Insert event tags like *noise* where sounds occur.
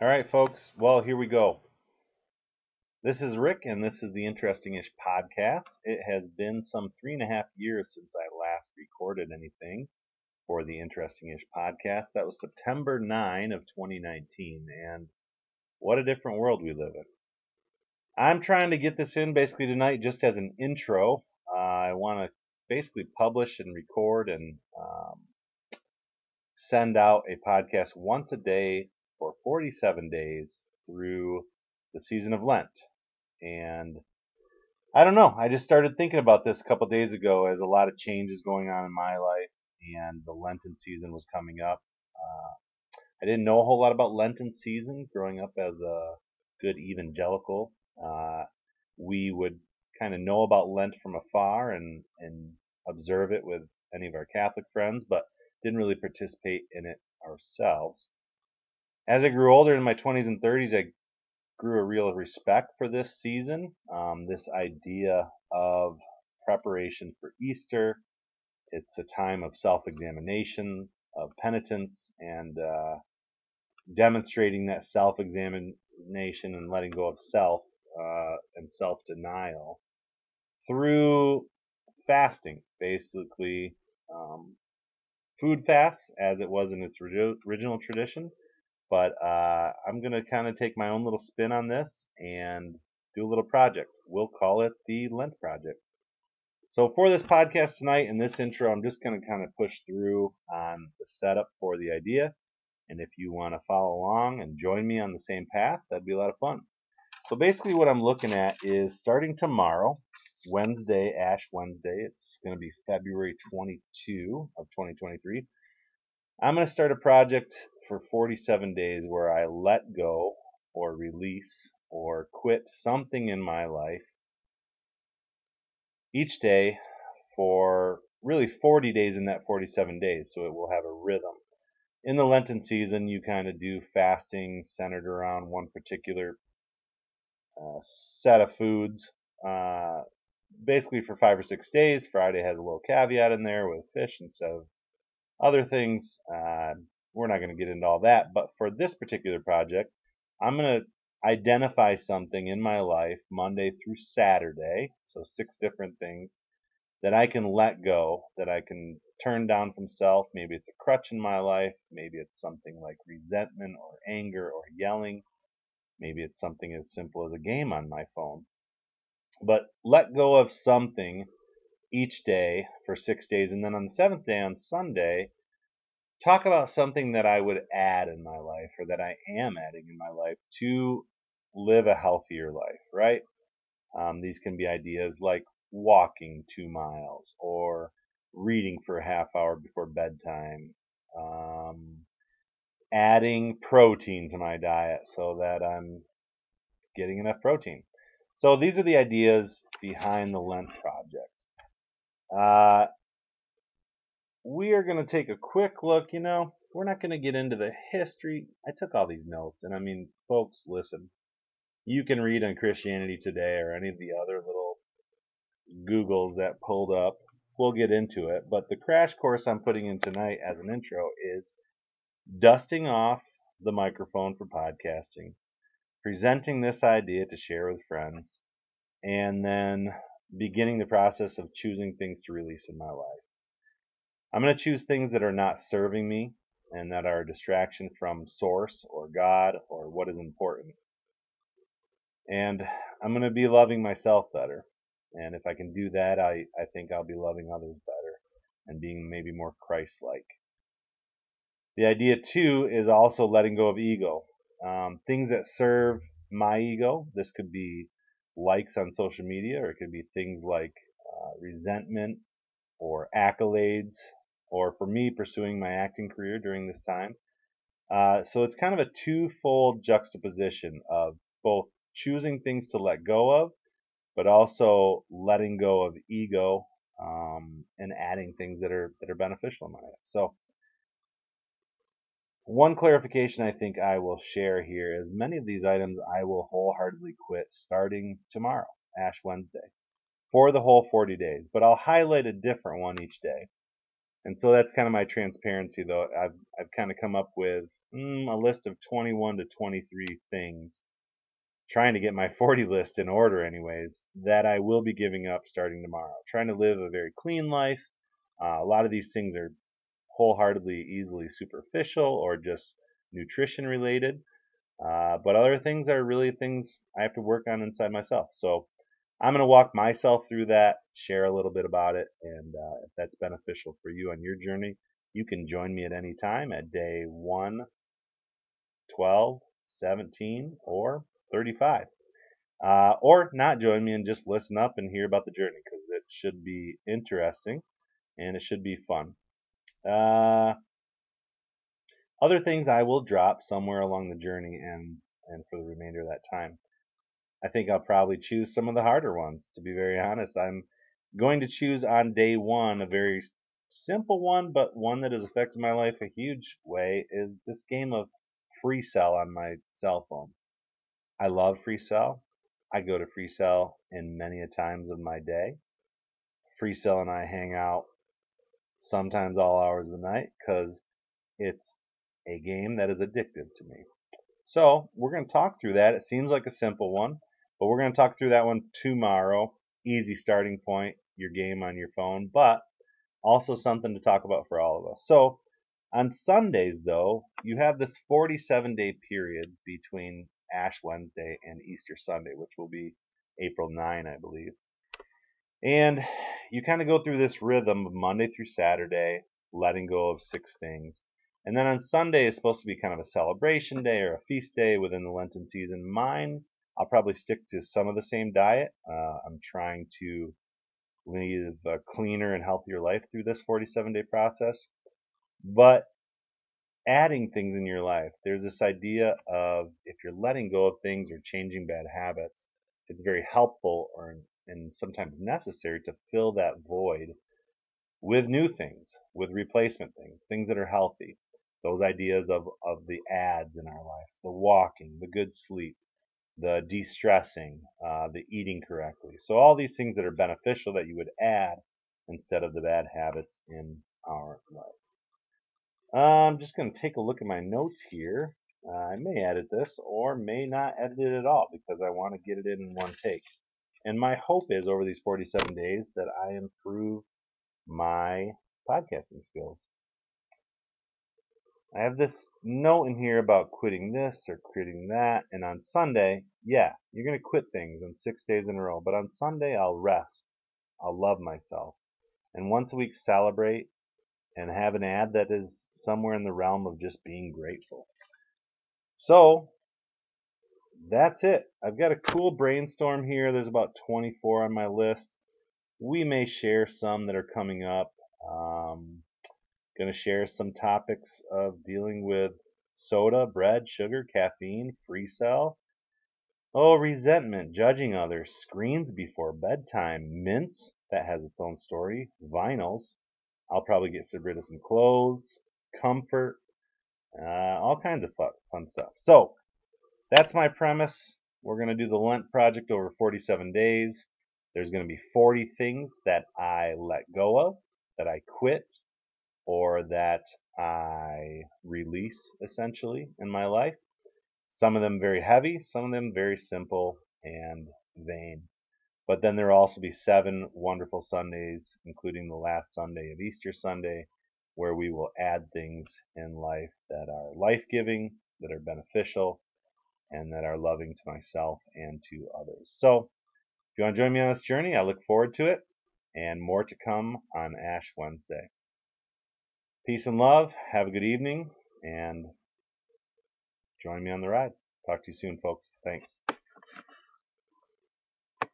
All right, folks. Well, here we go. This is Rick, and this is the Interesting Ish podcast. It has been some three and a half years since I last recorded anything for the Interesting Ish podcast. That was September 9 of 2019, and what a different world we live in. I'm trying to get this in basically tonight just as an intro. Uh, I want to basically publish and record and um, send out a podcast once a day for 47 days through the season of Lent. And I don't know, I just started thinking about this a couple days ago as a lot of changes going on in my life and the Lenten season was coming up. Uh, I didn't know a whole lot about Lenten season growing up as a good evangelical. Uh, we would kind of know about Lent from afar and, and observe it with any of our Catholic friends, but didn't really participate in it ourselves as I grew older in my 20s and 30s, I grew a real respect for this season, um, this idea of preparation for Easter. It's a time of self examination, of penitence, and uh, demonstrating that self examination and letting go of self uh, and self denial through fasting, basically. Um, food fasts, as it was in its original tradition, but uh, I'm going to kind of take my own little spin on this and do a little project. We'll call it the Lent Project. So for this podcast tonight and this intro, I'm just going to kind of push through on the setup for the idea. And if you want to follow along and join me on the same path, that'd be a lot of fun. So basically what I'm looking at is starting tomorrow, Wednesday, Ash Wednesday. It's going to be February 22 of 2023. I'm going to start a project for 47 days where I let go or release or quit something in my life each day for really 40 days in that 47 days, so it will have a rhythm. In the Lenten season, you kind of do fasting centered around one particular uh, set of foods, uh, basically for five or six days. Friday has a little caveat in there with fish instead of other things. Uh, we're not going to get into all that, but for this particular project, I'm going to identify something in my life Monday through Saturday, so six different things that I can let go, that I can turn down from self. Maybe it's a crutch in my life, maybe it's something like resentment or anger or yelling, maybe it's something as simple as a game on my phone. But let go of something each day for six days, and then on the seventh day, on Sunday, talk about something that I would add in my life or that I am adding in my life to live a healthier life, right? Um, these can be ideas like walking two miles or reading for a half hour before bedtime, um, adding protein to my diet so that I'm getting enough protein. So these are the ideas behind the Lent project. Uh, we are going to take a quick look. You know, we're not going to get into the history. I took all these notes, and I mean, folks, listen. You can read on Christianity Today or any of the other little Googles that pulled up. We'll get into it. But the crash course I'm putting in tonight as an intro is dusting off the microphone for podcasting, presenting this idea to share with friends, and then beginning the process of choosing things to release in my life. I'm going to choose things that are not serving me and that are a distraction from source or God or what is important. And I'm going to be loving myself better. And if I can do that, I, I think I'll be loving others better and being maybe more Christ like. The idea, too, is also letting go of ego. Um, things that serve my ego. This could be likes on social media, or it could be things like uh, resentment or accolades or for me pursuing my acting career during this time. Uh, so it's kind of a twofold juxtaposition of both choosing things to let go of, but also letting go of ego um, and adding things that are that are beneficial in my life. So one clarification I think I will share here is many of these items I will wholeheartedly quit starting tomorrow, Ash Wednesday, for the whole 40 days. But I'll highlight a different one each day and so that's kind of my transparency, though. I've I've kind of come up with mm, a list of 21 to 23 things, trying to get my *laughs* 40 list in order, anyways, that I will be giving up starting tomorrow. Trying to live a very clean life. Uh, a lot of these things are wholeheartedly, easily superficial or just nutrition related. Uh, but other things are really things I have to work on inside myself. So I'm going to walk myself through that, share a little bit about it, and uh, if that's beneficial for you on your journey, you can join me at any time at day 1, 12, 17, or 35. Uh, or not join me and just listen up and hear about the journey because it should be interesting and it should be fun. Uh, other things I will drop somewhere along the journey and and for the remainder of that time. I think I'll probably choose some of the harder ones. To be very honest, I'm going to choose on day one a very simple one, but one that has affected my life a huge way. Is this game of Free Cell on my cell phone? I love Free Cell. I go to Free Cell in many a times of my day. Free Cell and I hang out sometimes all hours of the night because it's a game that is addictive to me. So we're going to talk through that. It seems like a simple one, but we're going to talk through that one tomorrow. Easy starting point, your game on your phone, but also something to talk about for all of us. So on Sundays, though, you have this 47 day period between Ash Wednesday and Easter Sunday, which will be April 9, I believe. And you kind of go through this rhythm of Monday through Saturday, letting go of six things. And then on Sunday is supposed to be kind of a celebration day or a feast day within the Lenten season. Mine, I'll probably stick to some of the same diet. Uh, I'm trying to live a cleaner and healthier life through this 47 day process. But adding things in your life, there's this idea of if you're letting go of things or changing bad habits, it's very helpful or and sometimes necessary to fill that void with new things, with replacement things, things that are healthy. Those ideas of, of the ads in our lives, the walking, the good sleep, the de stressing, uh, the eating correctly. So, all these things that are beneficial that you would add instead of the bad habits in our life. I'm just going to take a look at my notes here. Uh, I may edit this or may not edit it at all because I want to get it in one take. And my hope is over these 47 days that I improve my podcasting skills. I have this note in here about quitting this or quitting that. And on Sunday, yeah, you're going to quit things on six days in a row. But on Sunday, I'll rest. I'll love myself. And once a week, celebrate and have an ad that is somewhere in the realm of just being grateful. So that's it. I've got a cool brainstorm here. There's about 24 on my list. We may share some that are coming up. Um, going to share some topics of dealing with soda, bread, sugar, caffeine, free cell. Oh, resentment, judging others, screens before bedtime, mints, that has its own story, vinyls. I'll probably get rid of some clothes, comfort, uh, all kinds of fun, fun stuff. So, that's my premise. We're going to do the Lent project over 47 days. There's going to be 40 things that I let go of, that I quit, or that I release essentially in my life. Some of them very heavy, some of them very simple and vain. But then there will also be seven wonderful Sundays, including the last Sunday of Easter Sunday, where we will add things in life that are life giving, that are beneficial, and that are loving to myself and to others. So, if you want to join me on this journey, I look forward to it, and more to come on Ash Wednesday. Peace and love. Have a good evening, and join me on the ride. Talk to you soon, folks. Thanks.